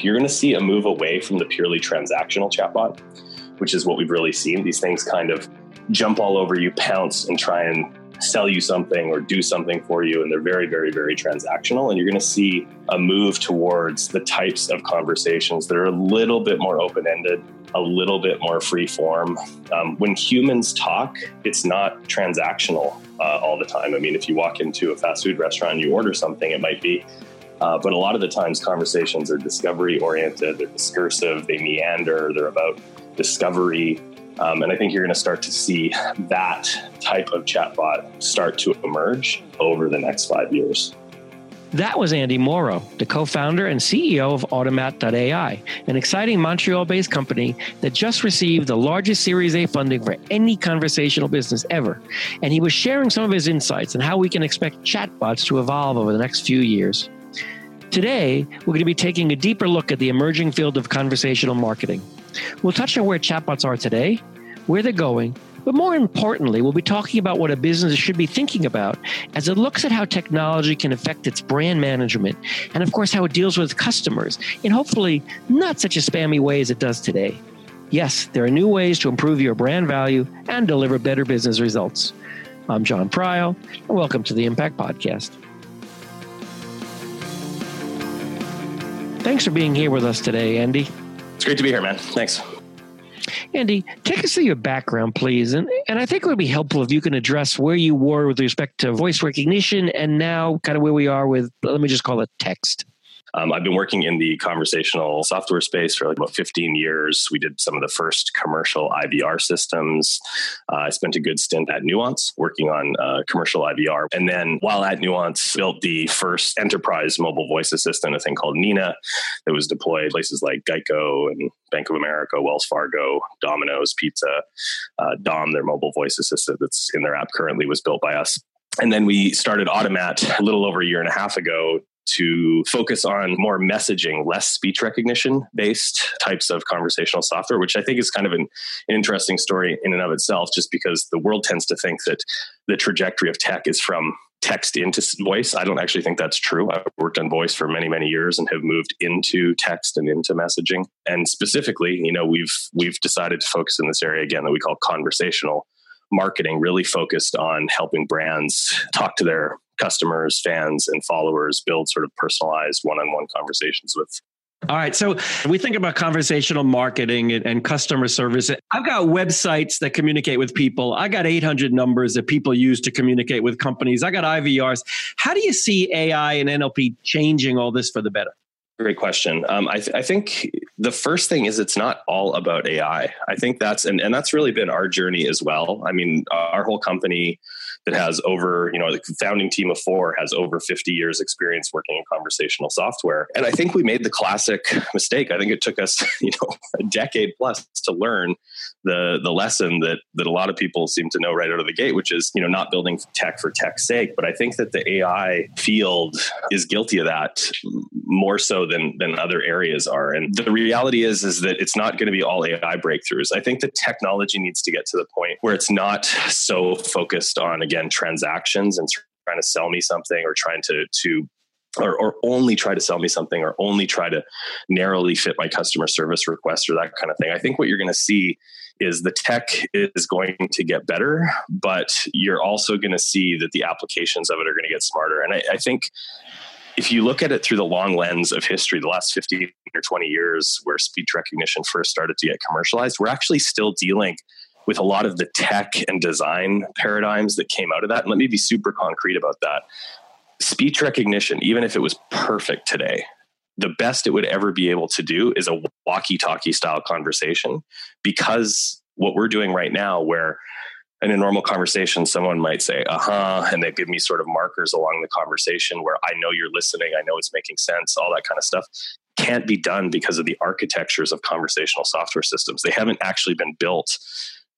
you're going to see a move away from the purely transactional chatbot, which is what we've really seen. These things kind of jump all over you, pounce, and try and sell you something or do something for you. And they're very, very, very transactional. And you're going to see a move towards the types of conversations that are a little bit more open ended, a little bit more free form. Um, when humans talk, it's not transactional uh, all the time. I mean, if you walk into a fast food restaurant and you order something, it might be. Uh, but a lot of the times, conversations are discovery oriented, they're discursive, they meander, they're about discovery. Um, and I think you're going to start to see that type of chatbot start to emerge over the next five years. That was Andy Mauro, the co founder and CEO of Automat.ai, an exciting Montreal based company that just received the largest Series A funding for any conversational business ever. And he was sharing some of his insights on how we can expect chatbots to evolve over the next few years. Today, we're going to be taking a deeper look at the emerging field of conversational marketing. We'll touch on where chatbots are today, where they're going, but more importantly, we'll be talking about what a business should be thinking about as it looks at how technology can affect its brand management and, of course, how it deals with customers in hopefully not such a spammy way as it does today. Yes, there are new ways to improve your brand value and deliver better business results. I'm Jon Prial, and welcome to the Impact Podcast. Thanks for being here with us today, Andy. It's great to be here, man. Thanks. Andy, take us through your background, please. And, and I think it would be helpful if you can address where you were with respect to voice recognition and now kind of where we are with, let me just call it text. Um, I've been working in the conversational software space for like about 15 years. We did some of the first commercial IVR systems. Uh, I spent a good stint at Nuance working on uh, commercial IVR. And then while at Nuance, built the first enterprise mobile voice assistant, a thing called Nina, that was deployed places like Geico and Bank of America, Wells Fargo, Domino's Pizza, uh, Dom, their mobile voice assistant that's in their app currently was built by us. And then we started Automat a little over a year and a half ago to focus on more messaging, less speech recognition based types of conversational software, which I think is kind of an, an, interesting story in and of itself, just because the world tends to think that the trajectory of tech is from text into voice. I don't actually think that's true. I've worked on voice for many, many years and have moved into text and into messaging. And specifically, you know, we've we've decided to focus in this area again that we call conversational marketing, really focused on helping brands talk to their customers, fans, and followers build sort of personalized one on one conversations with all right. So we think about conversational marketing and, and, customer service. I've got websites that communicate with people. I got 800 numbers that people use to communicate with companies. I got IVRs. How do you see AI and NLP changing all this for the better? Great question. Um, I, th- I, think the first thing is it's not all about AI. I think that's and, and that's really been our journey as well. I mean, our whole company that has over, you know, the founding team of four has over 50 years experience working in conversational software. And I think we made the classic mistake. I think it took us, you know, a decade plus to learn the the lesson that that a lot of people seem to know right out of the gate, which is, you know, not building tech for tech's sake. But I think that the AI field is guilty of that more so than than other areas are. And the reality is is that it's not going to be all AI breakthroughs. I think the technology needs to get to the point where it's not so focused on again transactions and trying to sell me something or trying to to or, or only try to sell me something or only try to narrowly fit my customer service request or that kind of thing. I think what you're going to see is the tech is going to get better, but you're also going to see that the applications of it are going to get smarter. And I, I think if you look at it through the long lens of history, the last 15 or 20 years where speech recognition first started to get commercialized, we're actually still dealing with a lot of the tech and design paradigms that came out of that. And let me be super concrete about that. Speech recognition, even if it was perfect today, the best it would ever be able to do is a walkie talkie style conversation because what we're doing right now, where in a normal conversation, someone might say, uh huh, and they give me sort of markers along the conversation where I know you're listening, I know it's making sense, all that kind of stuff, can't be done because of the architectures of conversational software systems. They haven't actually been built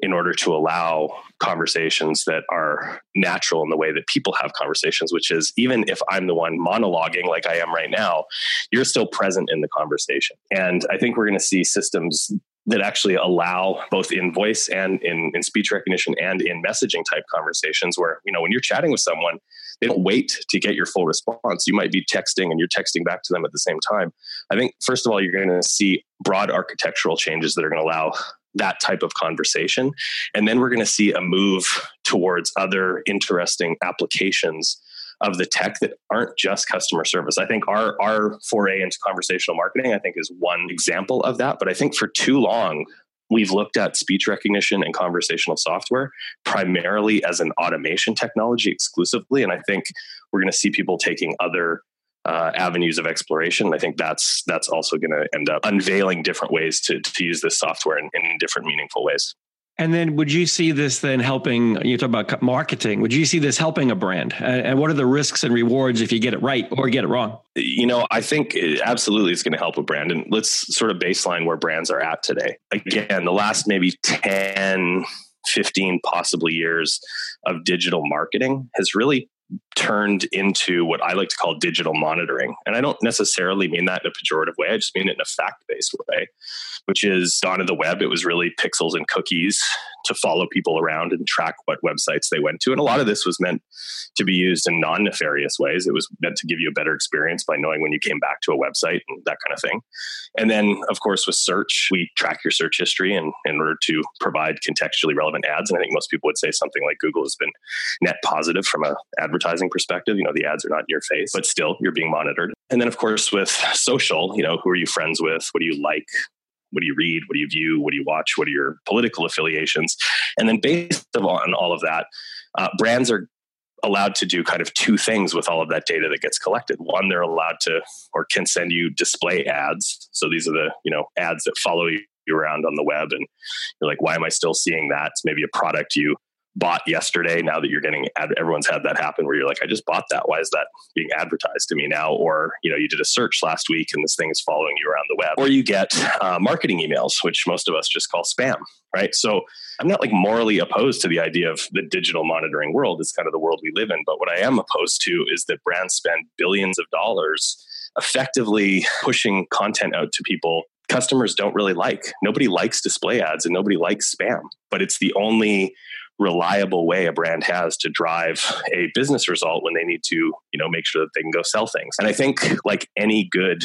in order to allow conversations that are natural in the way that people have conversations, which is even if I'm the one monologuing like I am right now, you're still present in the conversation. And I think we're going to see systems that actually allow both in voice and in, in speech recognition and in messaging type conversations where you know when you're chatting with someone they don't wait to get your full response. You might be texting and you're texting back to them at the same time. I think first of all you're going to see broad architectural changes that are going to allow that type of conversation. And then we're going to see a move towards other interesting applications of the tech that aren't just customer service. I think our our foray into conversational marketing, I think, is one example of that. But I think for too long, we've looked at speech recognition and conversational software primarily as an automation technology exclusively. And I think we're going to see people taking other uh, avenues of exploration. I think that's that's also going to end up unveiling different ways to, to use this software in, in different meaningful ways. And then would you see this then helping, you talk about marketing, would you see this helping a brand? And what are the risks and rewards if you get it right or get it wrong? You know, I think it absolutely it's going to help a brand. And let's sort of baseline where brands are at today. Again, the last maybe 10, 15 possibly years of digital marketing has really turned into what I like to call digital monitoring. And I don't necessarily mean that in a pejorative way. I just mean it in a fact based way, which is dawn of the web. It was really pixels and cookies to follow people around and track what websites they went to. And a lot of this was meant to be used in non nefarious ways. It was meant to give you a better experience by knowing when you came back to a website and that kind of thing. And then, of course, with search, we track your search history in, in order to provide contextually relevant ads. And I think most people would say something like Google has been net positive from an advertising perspective. You know, the ads are not in your face, but still you're being monitored. And then, of course, with social, you know, who are you friends with? What do you like? What do you read? What do you view? What do you watch? What are your political affiliations? And then, based on all of that, uh, brands are allowed to do kind of two things with all of that data that gets collected. One, they're allowed to or can send you display ads. So these are the you know ads that follow you around on the web, and you're like, why am I still seeing that? It's maybe a product you bought yesterday now that you're getting everyone's had that happen where you're like i just bought that. Why is that being advertised to me now? Or you know you did a search last week and this thing is following you around the web. Or you get uh, marketing emails which most of us just call spam right? So i'm not like morally opposed to the idea of the digital monitoring world it's kind of the world we live in but what i am opposed to is that brands spend billions of dollars effectively pushing content out to people customers don't really like. Nobody likes display ads and nobody likes spam but it's the only reliable way a brand has to drive a business result when they need to you know make sure that they can go sell things. And i think like any good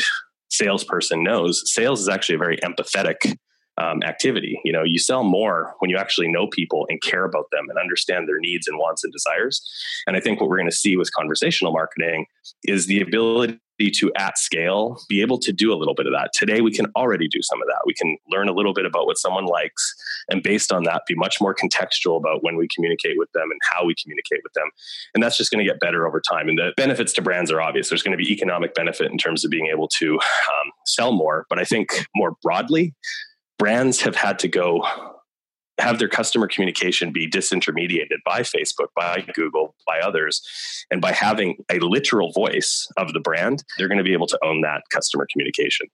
salesperson knows sales is actually a very empathetic um, activity. You know you sell more when you actually know people and care about them and understand their needs and wants and desires. And i think what we're going to see with conversational marketing is the ability to at scale be able to do a little bit of that. Today we can already do some of that. We can learn a little bit about what someone likes and based on that be much more contextual about when we communicate with them and how we communicate with them. And that's just going to get better over time. And the benefits to brands are obvious. There's going to be economic benefit in terms of being able to um, sell more. But i think more broadly brands have had to go have their customer communication be disintermediated by Facebook, by Google, by others. And by having a literal voice of the brand, they're going to be able to own that customer communication.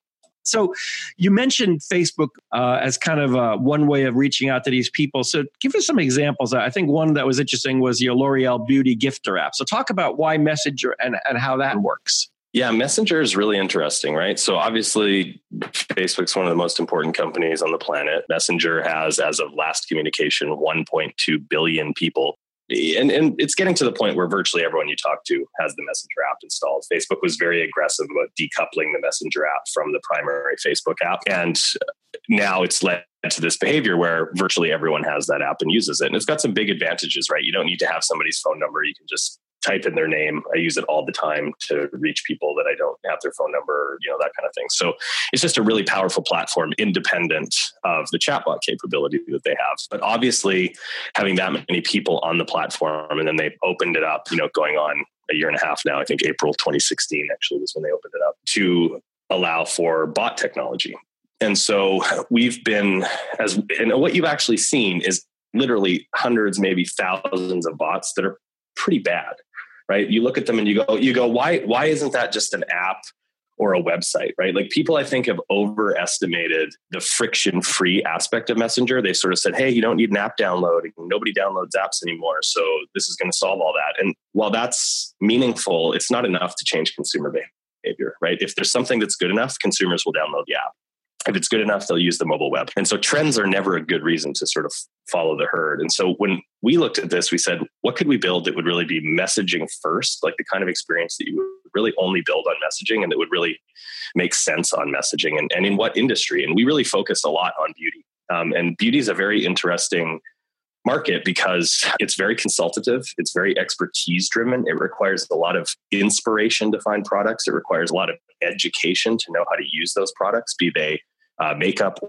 So, you mentioned Facebook uh, as kind of uh, one way of reaching out to these people. So, give us some examples. I think one that was interesting was your L'Oreal Beauty Gifter app. So, talk about why Messenger and, and how that works. Yeah, Messenger is really interesting, right? So obviously, Facebook's one of the most important companies on the planet. Messenger has, as of last communication, 1.2 billion people. And, and it's getting to the point where virtually everyone you talk to has the Messenger app installed. Facebook was very aggressive about decoupling the Messenger app from the primary Facebook app. And now it's led to this behavior where virtually everyone has that app and uses it. And it's got some big advantages, right? You don't need to have somebody's phone number. You can just type in their name. I use it all the time to reach people that I don't have their phone number, you know, that kind of thing. So it's just a really powerful platform independent of the chatbot capability that they have. But obviously, having that many people on the platform and then they opened it up, you know, going on a year and a half now, I think April 2016 actually was when they opened it up to allow for bot technology. And so we've been as and what you've actually seen is literally hundreds, maybe thousands of bots that are pretty bad right? You look at them and you go, you go, why, why isn't that just an app or a website, right? Like people, I think, have overestimated the friction free aspect of Messenger. They sort of said, hey, you don't need an app download. Nobody downloads apps anymore. So this is going to solve all that. And while that's meaningful, it's not enough to change consumer behavior, right? If there's something that's good enough, consumers will download the app. If it's good enough, they'll use the mobile web. And so trends are never a good reason to sort of follow the herd. And so when we looked at this, we said, what could we build that would really be messaging first, like the kind of experience that you would really only build on messaging and that would really make sense on messaging and, and in what industry? And we really focused a lot on beauty. Um, and beauty is a very interesting market because it's very consultative, it's very expertise driven. It requires a lot of inspiration to find products, it requires a lot of education to know how to use those products, be they uh, makeup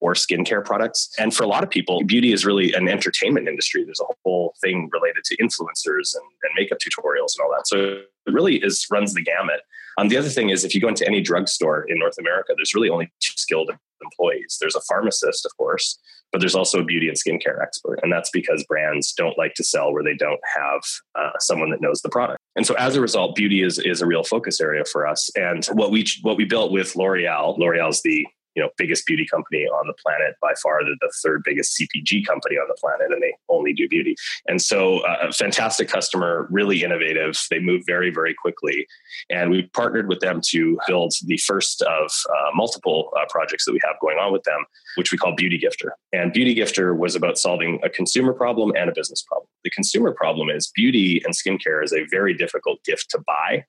or skincare products. And for a lot of people, beauty is really an entertainment industry. There's a whole thing related to influencers and, and makeup tutorials and all that. So it really is runs the gamut. Um, the other thing is, if you go into any drugstore in North America, there's really only two skilled employees. There's a pharmacist, of course, but there's also a beauty and skincare expert. And that's because brands don't like to sell where they don't have uh, someone that knows the product. And so as a result, beauty is, is a real focus area for us. And what we, what we built with L'Oreal, L'Oreal is the you know biggest beauty company on the planet by far they're the third biggest cpg company on the planet and they only do beauty. And so uh, a fantastic customer really innovative. They move very very quickly. And we partnered with them to build the first of uh, multiple uh, projects that we have going on with them which we call beauty gifter. And beauty gifter was about solving a consumer problem and a business problem. The consumer problem is beauty and skincare is a very difficult gift to buy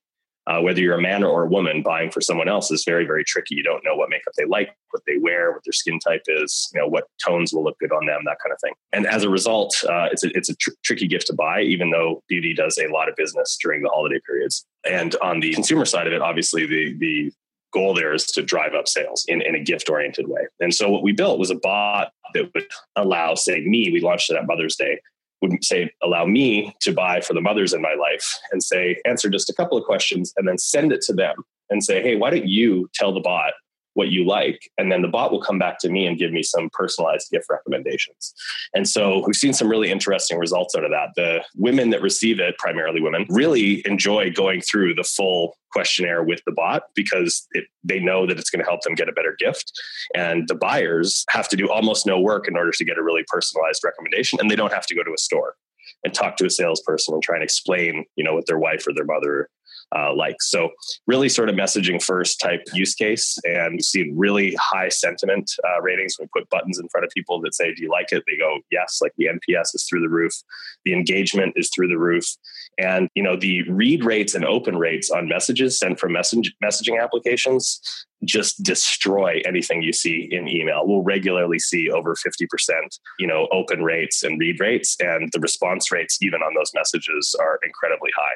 uh, whether you're a man or a woman buying for someone else is very very tricky. You don't know what makeup they like what they wear what their skin type is you know what tones will look good on them that kind of thing. And as a result uh, it's a, it's a tr- tricky gift to buy even though beauty does a lot of business during the holiday periods. And on the consumer side of it obviously the the goal there is to drive up sales in, in a gift oriented way. And so what we built was a bot that would allow say me we launched it at mother's day would say allow me to buy for the mothers in my life and say answer just a couple of questions and then send it to them and say hey why don't you tell the bot what you like and then the bot will come back to me and give me some personalized gift recommendations. And so we've seen some really interesting results out of that. The women that receive it primarily women really enjoy going through the full questionnaire with the bot because it, they know that it's going to help them get a better gift. And the buyers have to do almost no work in order to get a really personalized recommendation and they don't have to go to a store and talk to a salesperson and try and explain you know what their wife or their mother uh, like. So, really, sort of messaging first type use case, and we see really high sentiment uh, ratings. We put buttons in front of people that say, "Do you like it?" They go, "Yes." Like the NPS is through the roof, the engagement is through the roof, and you know the read rates and open rates on messages sent from messaging applications just destroy anything you see in email. We'll regularly see over 50%, you know, open rates and read rates and the response rates even on those messages are incredibly high.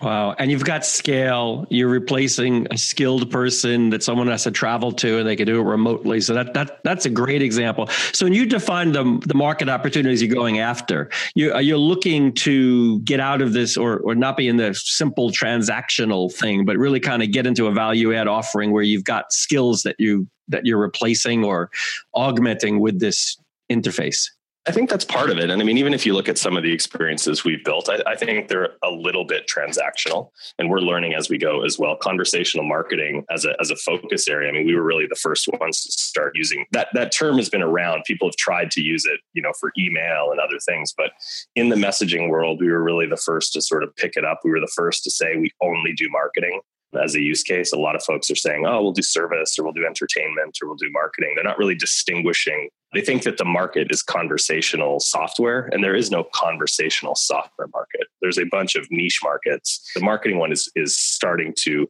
Wow. And you've got scale. You're replacing a skilled person that someone has to travel to and they can do it remotely. So that that that's a great example. So when you define the, the market opportunities you're going after, you are you looking to get out of this or or not be in the simple transactional thing, but really kind of get into a value add offering where you've got skills that you that you're replacing or augmenting with this interface. I think that's part of it. And I mean, even if you look at some of the experiences we've built, I, I, think they're a little bit transactional and we're learning as we go as well. Conversational marketing as a, as a focus area. I mean, we were really the first ones to start using that. That term has been around. People have tried to use it, you know, for email and other things. But in the messaging world, we were really the first to sort of pick it up. We were the first to say we only do marketing as a use case. A lot of folks are saying, oh, we'll do service or we'll do entertainment or we'll do marketing. They're not really distinguishing. They think that the market is conversational software, and there is no conversational software market. There's a bunch of niche markets. The marketing one is is starting to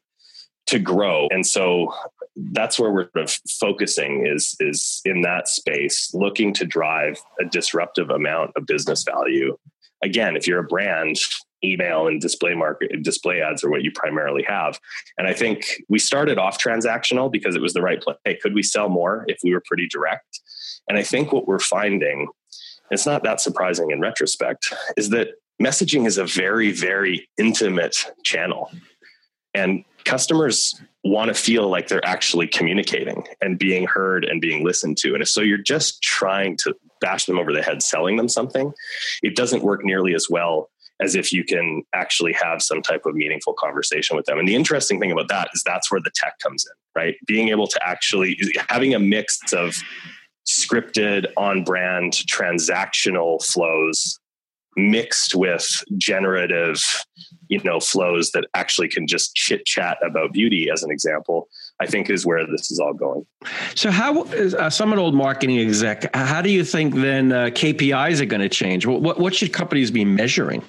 to grow. And so that's where we're sort of focusing is is in that space, looking to drive a disruptive amount of business value. Again, if you're a brand, email and display market display ads are what you primarily have. And i think we started off transactional because it was the right play hey could we sell more if we were pretty direct? And i think what we're finding it's not that surprising in retrospect is that messaging is a very very intimate channel. And customers want to feel like they're actually communicating and being heard and being listened to. And if so you're just trying to bash them over the head selling them something it doesn't work nearly as well as if you can actually have some type of meaningful conversation with them. And the interesting thing about that is that's where the tech comes in, right? Being able to actually having a mix of scripted, on brand, transactional flows mixed with generative you know flows that actually can just chit chat about beauty as an example i think is where this is all going so how uh, some an old marketing exec how do you think then uh, kpis are going to change what, what should companies be measuring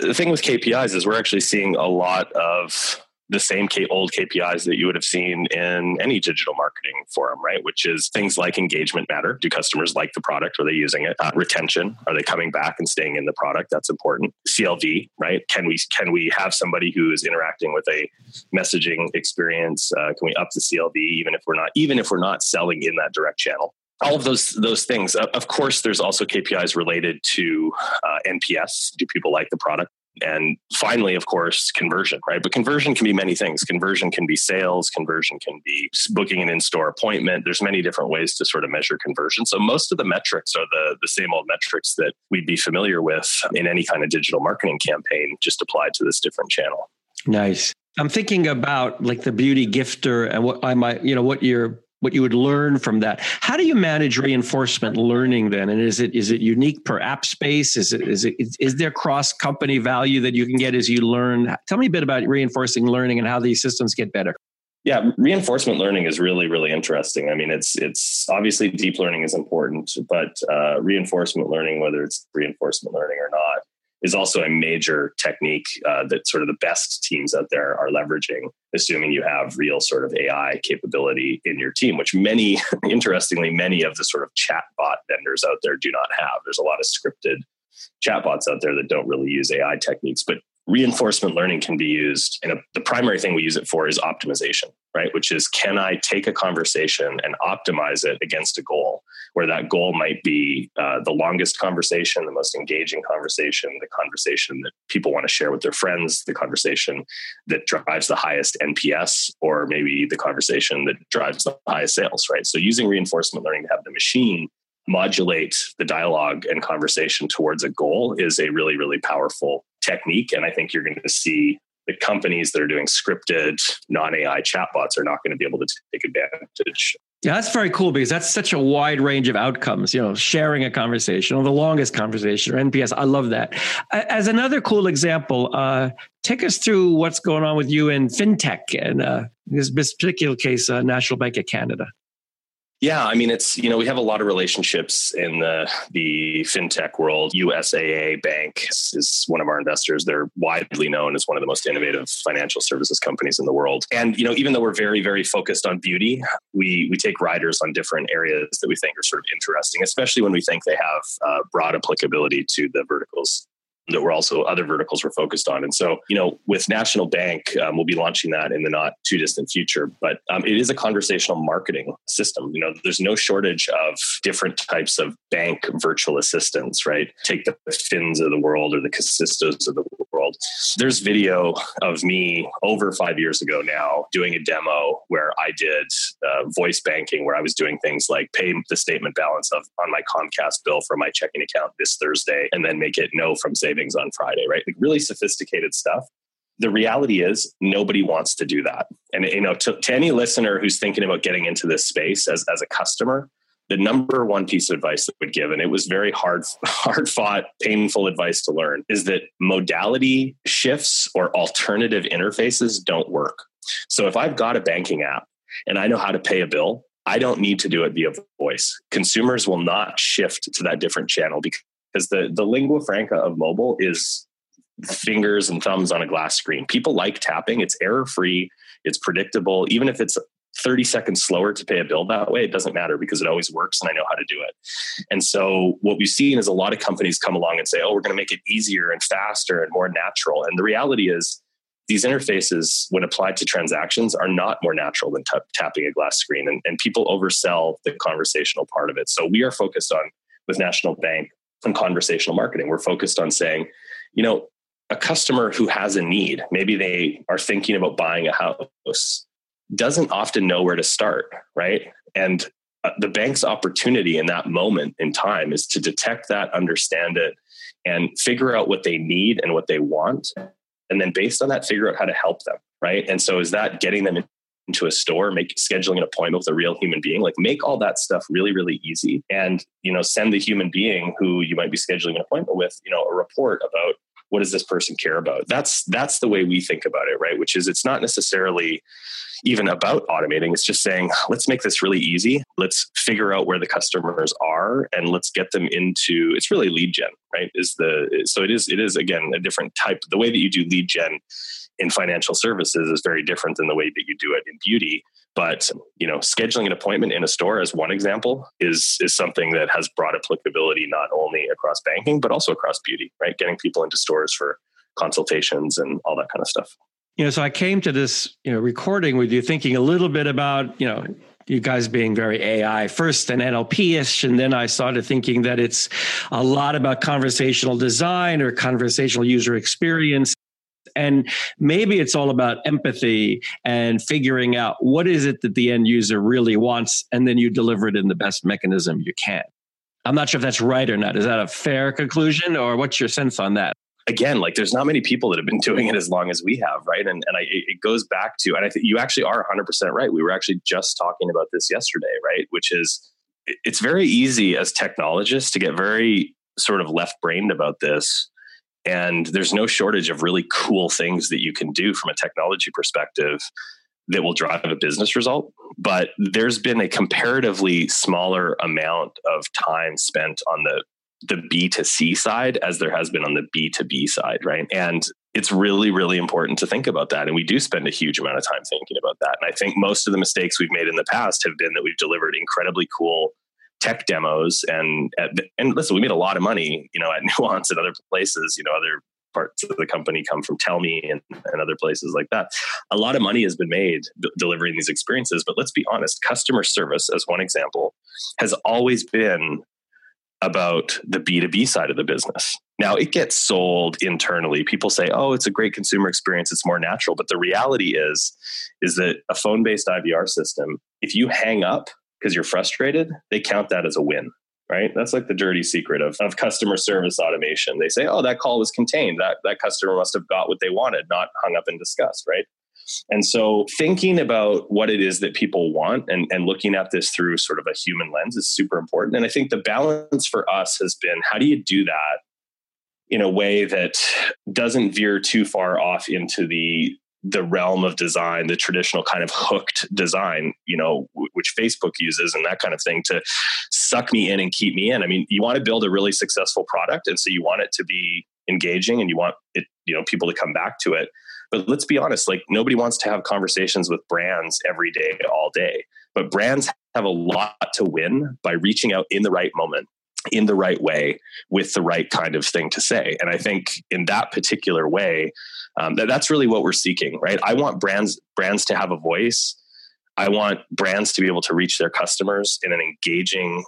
the thing with kpis is we're actually seeing a lot of the same old KPIs that you would have seen in any digital marketing forum, right? Which is things like engagement matter. Do customers like the product? Are they using it? Uh, retention. Are they coming back and staying in the product? That's important. CLV, right? Can we can we have somebody who is interacting with a messaging experience? Uh, can we up the CLV even if we're not even if we're not selling in that direct channel? All of those those things. Of course, there's also KPIs related to uh, NPS. Do people like the product? And finally, of course, conversion, right? But conversion can be many things. Conversion can be sales, conversion can be booking an in store appointment. There's many different ways to sort of measure conversion. So most of the metrics are the, the same old metrics that we'd be familiar with in any kind of digital marketing campaign, just applied to this different channel. Nice. I'm thinking about like the beauty gifter and what I might, you know, what you're what you would learn from that. How do you manage reinforcement learning then? And is it is it unique per app space? Is it is it is there cross company value that you can get as you learn? Tell me a bit about reinforcing learning and how these systems get better. Yeah, reinforcement learning is really really interesting. I mean, it's it's obviously deep learning is important, but uh, reinforcement learning, whether it's reinforcement learning or not, is also a major technique uh, that sort of the best teams out there are leveraging, assuming you have real sort of AI capability in your team, which many, interestingly, many of the sort of chatbot vendors out there do not have. There's a lot of scripted chatbots out there that don't really use AI techniques, but reinforcement learning can be used and the primary thing we use it for is optimization right? Which is can i take a conversation and optimize it against a goal? Where that goal might be uh, the longest conversation the most engaging conversation the conversation that people want to share with their friends the conversation that drives the highest nps or maybe the conversation that drives the highest sales right? So using reinforcement learning to have the machine modulate the dialogue and conversation towards a goal is a really really powerful technique. And I think you're going to see the companies that are doing scripted non AI chatbots are not going to be able to take advantage. Yeah, that's very cool because that's such a wide range of outcomes. You know, sharing a conversation or the longest conversation or NPS. I love that. As another cool example, uh, take us through what's going on with you in fintech and uh, this particular case, uh, National Bank of Canada. Yeah, I mean, it's you know we have a lot of relationships in the the fintech world. USAA Bank is one of our investors. They're widely known as one of the most innovative financial services companies in the world. And you know, even though we're very very focused on beauty, we we take riders on different areas that we think are sort of interesting, especially when we think they have uh, broad applicability to the verticals that we're also other verticals we're focused on. And so, you know, with National Bank, um, we'll be launching that in the not too distant future. But um, it is a conversational marketing system. You know, there's no shortage of different types of bank virtual assistants, right? Take the Fins of the world or the Kasistos of the world. There's video of me over five years ago now doing a demo where I did uh, voice banking, where I was doing things like pay the statement balance of on my Comcast bill for my checking account this Thursday, and then make it no from savings savings on Friday, right? Like really sophisticated stuff. The reality is nobody wants to do that. And you know, to, to any listener who's thinking about getting into this space as, as a customer, the number one piece of advice that would give, and it was very hard, hard fought, painful advice to learn, is that modality shifts or alternative interfaces don't work. So if I've got a banking app and I know how to pay a bill, I don't need to do it via voice. Consumers will not shift to that different channel because because the the lingua franca of mobile is fingers and thumbs on a glass screen. People like tapping. It's error free. It's predictable. Even if it's 30 seconds slower to pay a bill that way, it doesn't matter because it always works and I know how to do it. And so what we've seen is a lot of companies come along and say, oh, we're going to make it easier and faster and more natural. And the reality is these interfaces, when applied to transactions, are not more natural than t- tapping a glass screen. And, and people oversell the conversational part of it. So we are focused on with National Bank and conversational marketing. We're focused on saying, you know, a customer who has a need, maybe they are thinking about buying a house, doesn't often know where to start, right? And uh, the bank's opportunity in that moment in time is to detect that, understand it, and figure out what they need and what they want. And then based on that, figure out how to help them, right? And so is that getting them into a store, make scheduling an appointment with a real human being, like make all that stuff really, really easy. And, you know, send the human being who you might be scheduling an appointment with, you know, a report about what does this person care about? That's that's the way we think about it, right? Which is it's not necessarily even about automating. It's just saying, let's make this really easy. Let's figure out where the customers are and let's get them into it's really lead gen, right? Is the so it is it is again a different type. The way that you do lead gen in financial services is very different than the way that you do it in beauty. But you know, scheduling an appointment in a store, as one example, is is something that has broad applicability not only across banking but also across beauty. Right, getting people into stores for consultations and all that kind of stuff. You know, so I came to this you know recording with you thinking a little bit about you know you guys being very AI first and NLP-ish, and then I started thinking that it's a lot about conversational design or conversational user experience. And maybe it's all about empathy and figuring out what is it that the end user really wants, and then you deliver it in the best mechanism you can. I'm not sure if that's right or not. Is that a fair conclusion, or what's your sense on that? Again, like there's not many people that have been doing it as long as we have, right? And and I, it goes back to, and I think you actually are 100 percent right. We were actually just talking about this yesterday, right? Which is, it's very easy as technologists to get very sort of left brained about this and there's no shortage of really cool things that you can do from a technology perspective that will drive a business result. But there's been a comparatively smaller amount of time spent on the the B to C side as there has been on the B to B side, right? And it's really, really important to think about that. And we do spend a huge amount of time thinking about that. And I think most of the mistakes we've made in the past have been that we've delivered incredibly cool tech demos and and listen we made a lot of money you know at nuance and other places you know other parts of the company come from Tellme and, and other places like that. A lot of money has been made d- delivering these experiences but let's be honest customer service as one example has always been about the b2b side of the business. Now it gets sold internally. People say oh it's a great consumer experience. It's more natural. But the reality is is that a phone based ivr system if you hang up because you're frustrated, they count that as a win, right? That's like the dirty secret of, of customer service automation. They say, oh, that call was contained. That, that customer must have got what they wanted, not hung up in disgust, right? And so thinking about what it is that people want and, and looking at this through sort of a human lens is super important. And I think the balance for us has been how do you do that in a way that doesn't veer too far off into the the realm of design, the traditional kind of hooked design, you know, w- which Facebook uses and that kind of thing to suck me in and keep me in. I mean, you want to build a really successful product. And so you want it to be engaging and you want it, you know, people to come back to it. But let's be honest, like nobody wants to have conversations with brands every day, all day. But brands have a lot to win by reaching out in the right moment in the right way with the right kind of thing to say. And I think in that particular way, um, that, that's really what we're seeking, right? I want brands brands to have a voice. I want brands to be able to reach their customers in an engaging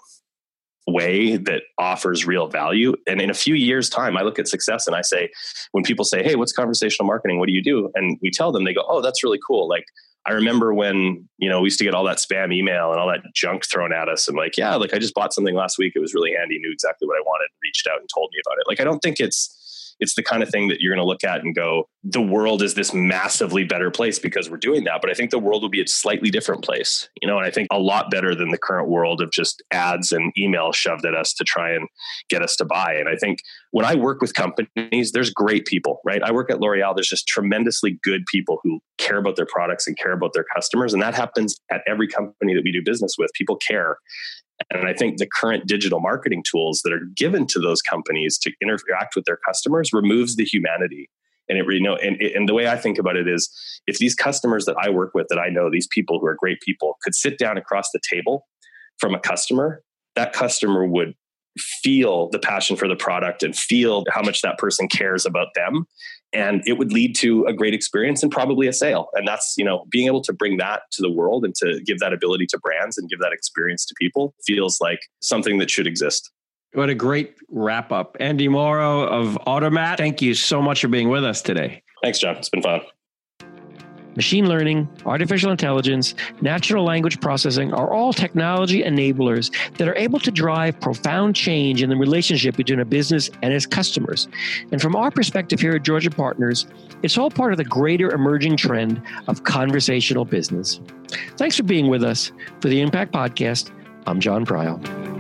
way that offers real value. And in a few years' time, I look at success and I say, when people say, Hey, what's conversational marketing? What do you do? And we tell them, they go, Oh, that's really cool. Like, I remember when, you know, we used to get all that spam email and all that junk thrown at us and like, yeah, like I just bought something last week. It was really handy, knew exactly what I wanted, reached out and told me about it. Like, I don't think it's, it's the kind of thing that you're going to look at and go, the world is this massively better place because we're doing that. But I think the world will be a slightly different place, you know, and I think a lot better than the current world of just ads and email shoved at us to try and get us to buy. And I think when I work with companies, there's great people, right? I work at L'Oreal. There's just tremendously good people who care about their products and care about their customers. And that happens at every company that we do business with. People care. And I think the current digital marketing tools that are given to those companies to interact with their customers removes the humanity. And it, you know, and, and the way I think about it is, if these customers that I work with, that I know, these people who are great people, could sit down across the table from a customer, that customer would feel the passion for the product and feel how much that person cares about them. And it would lead to a great experience and probably a sale. And that's you know being able to bring that to the world and to give that ability to brands and give that experience to people feels like something that should exist. What a great wrap up. Andy Mauro of automat thank you so much for being with us today. Thanks Jon. It's been fun machine learning, artificial intelligence, natural language processing are all technology enablers that are able to drive profound change in the relationship between a business and its customers. And from our perspective here at Georgian Partners, it's all part of the greater emerging trend of conversational business. Thanks for being with us for the Impact Podcast. I'm Jon Prial.